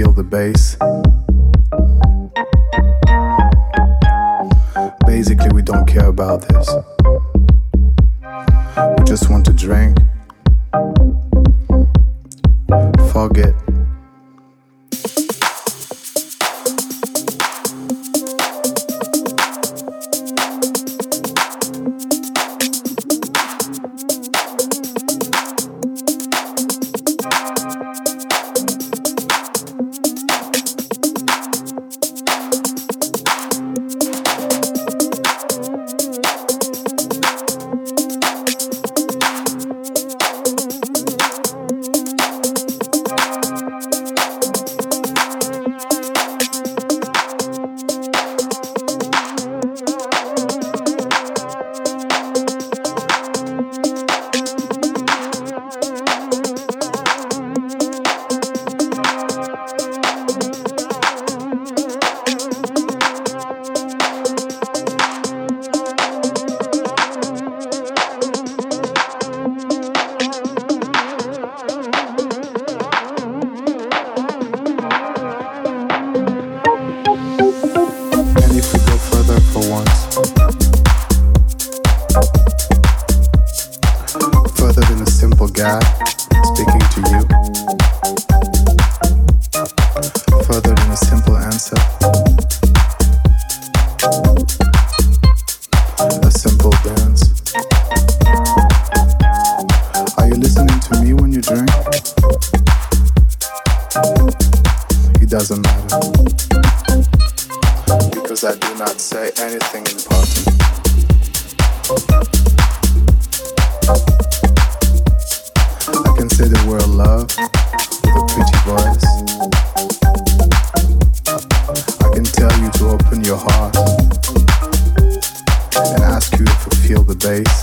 feel the bass. Basically, we don't care about this. We just want to drink. the love with a pretty voice. I can tell you to open your heart and ask you to feel the bass.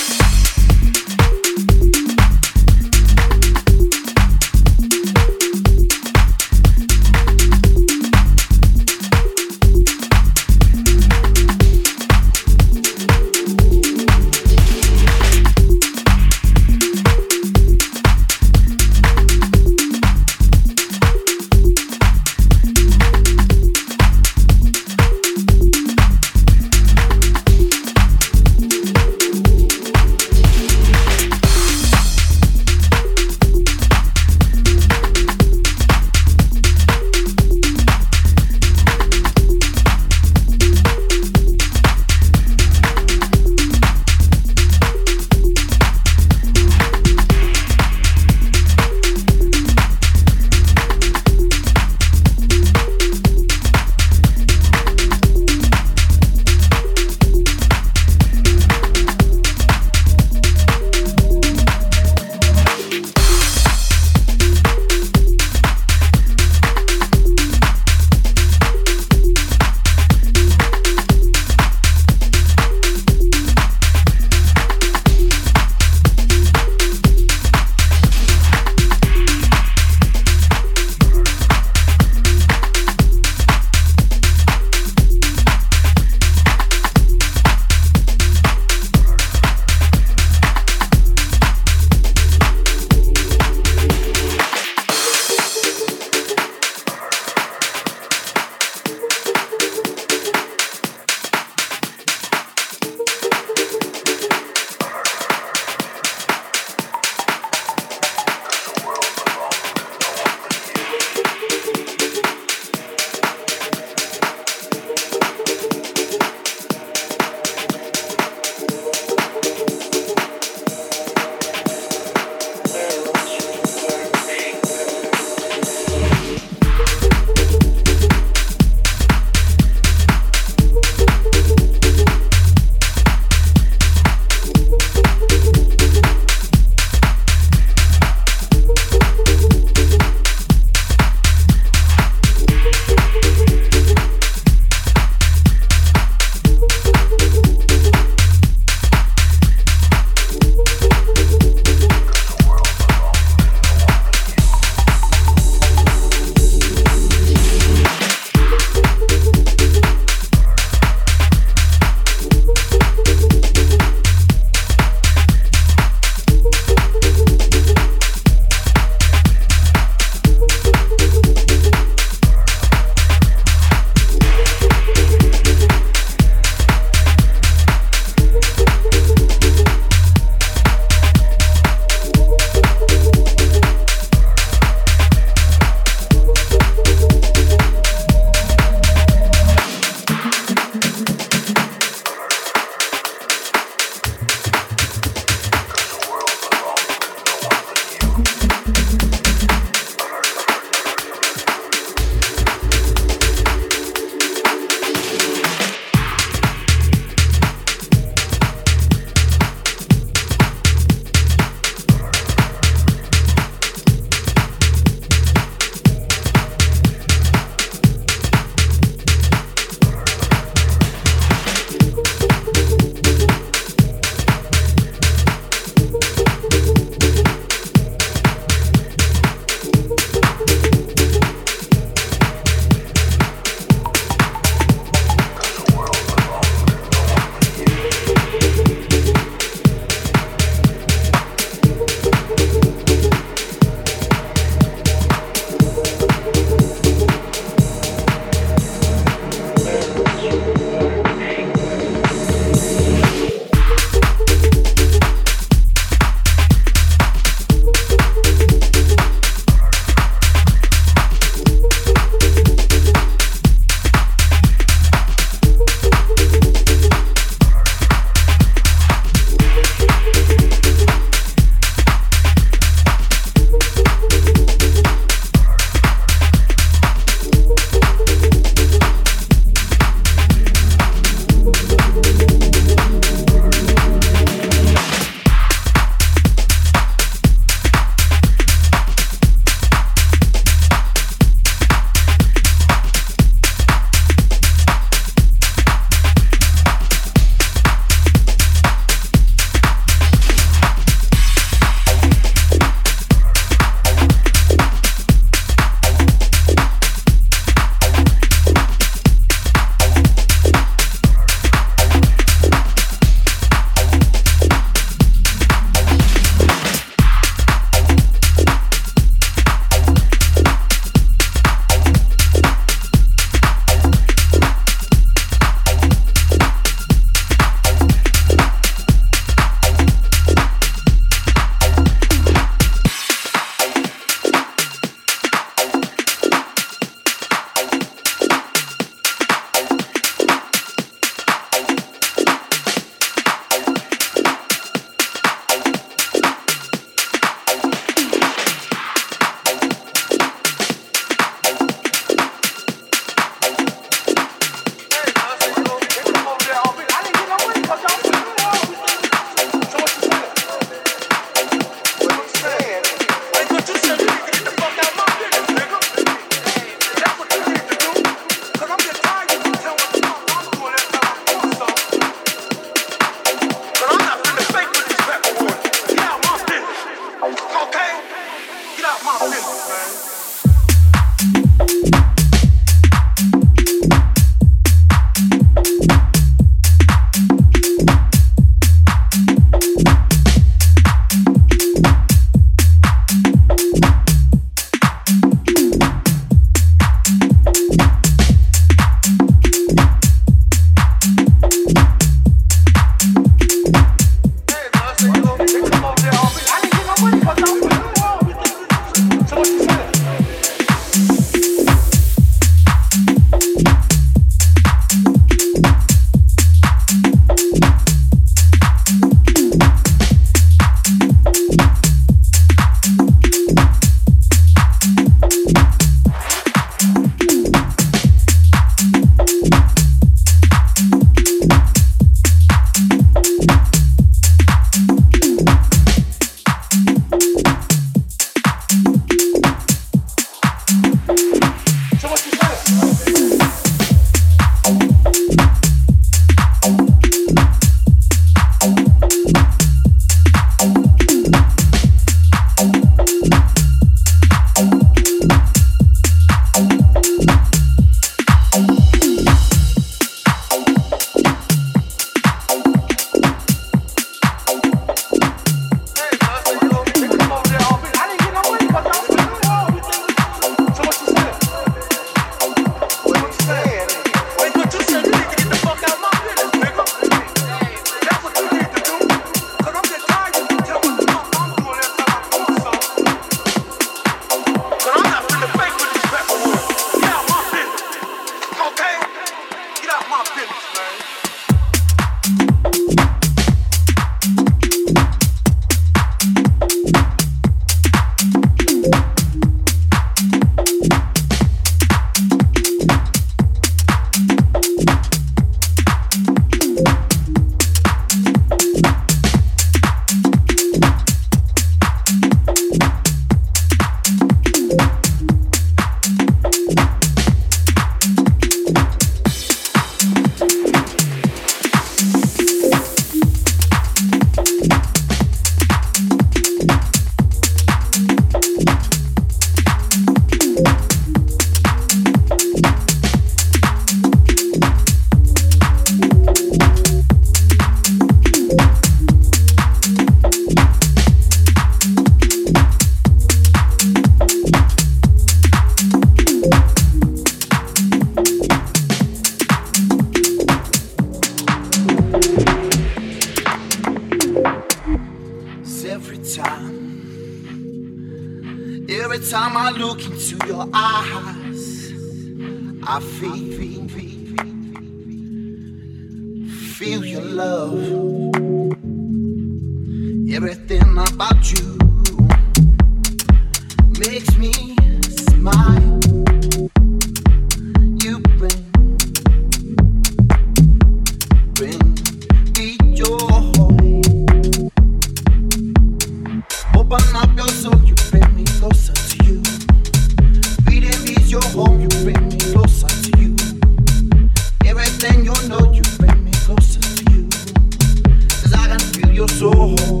Wanna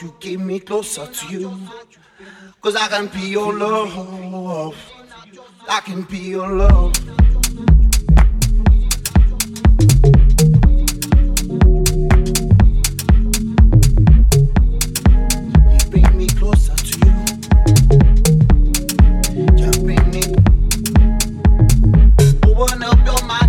you keep me closer to you. Cause I can be your love. I can be your love. Open up your mind.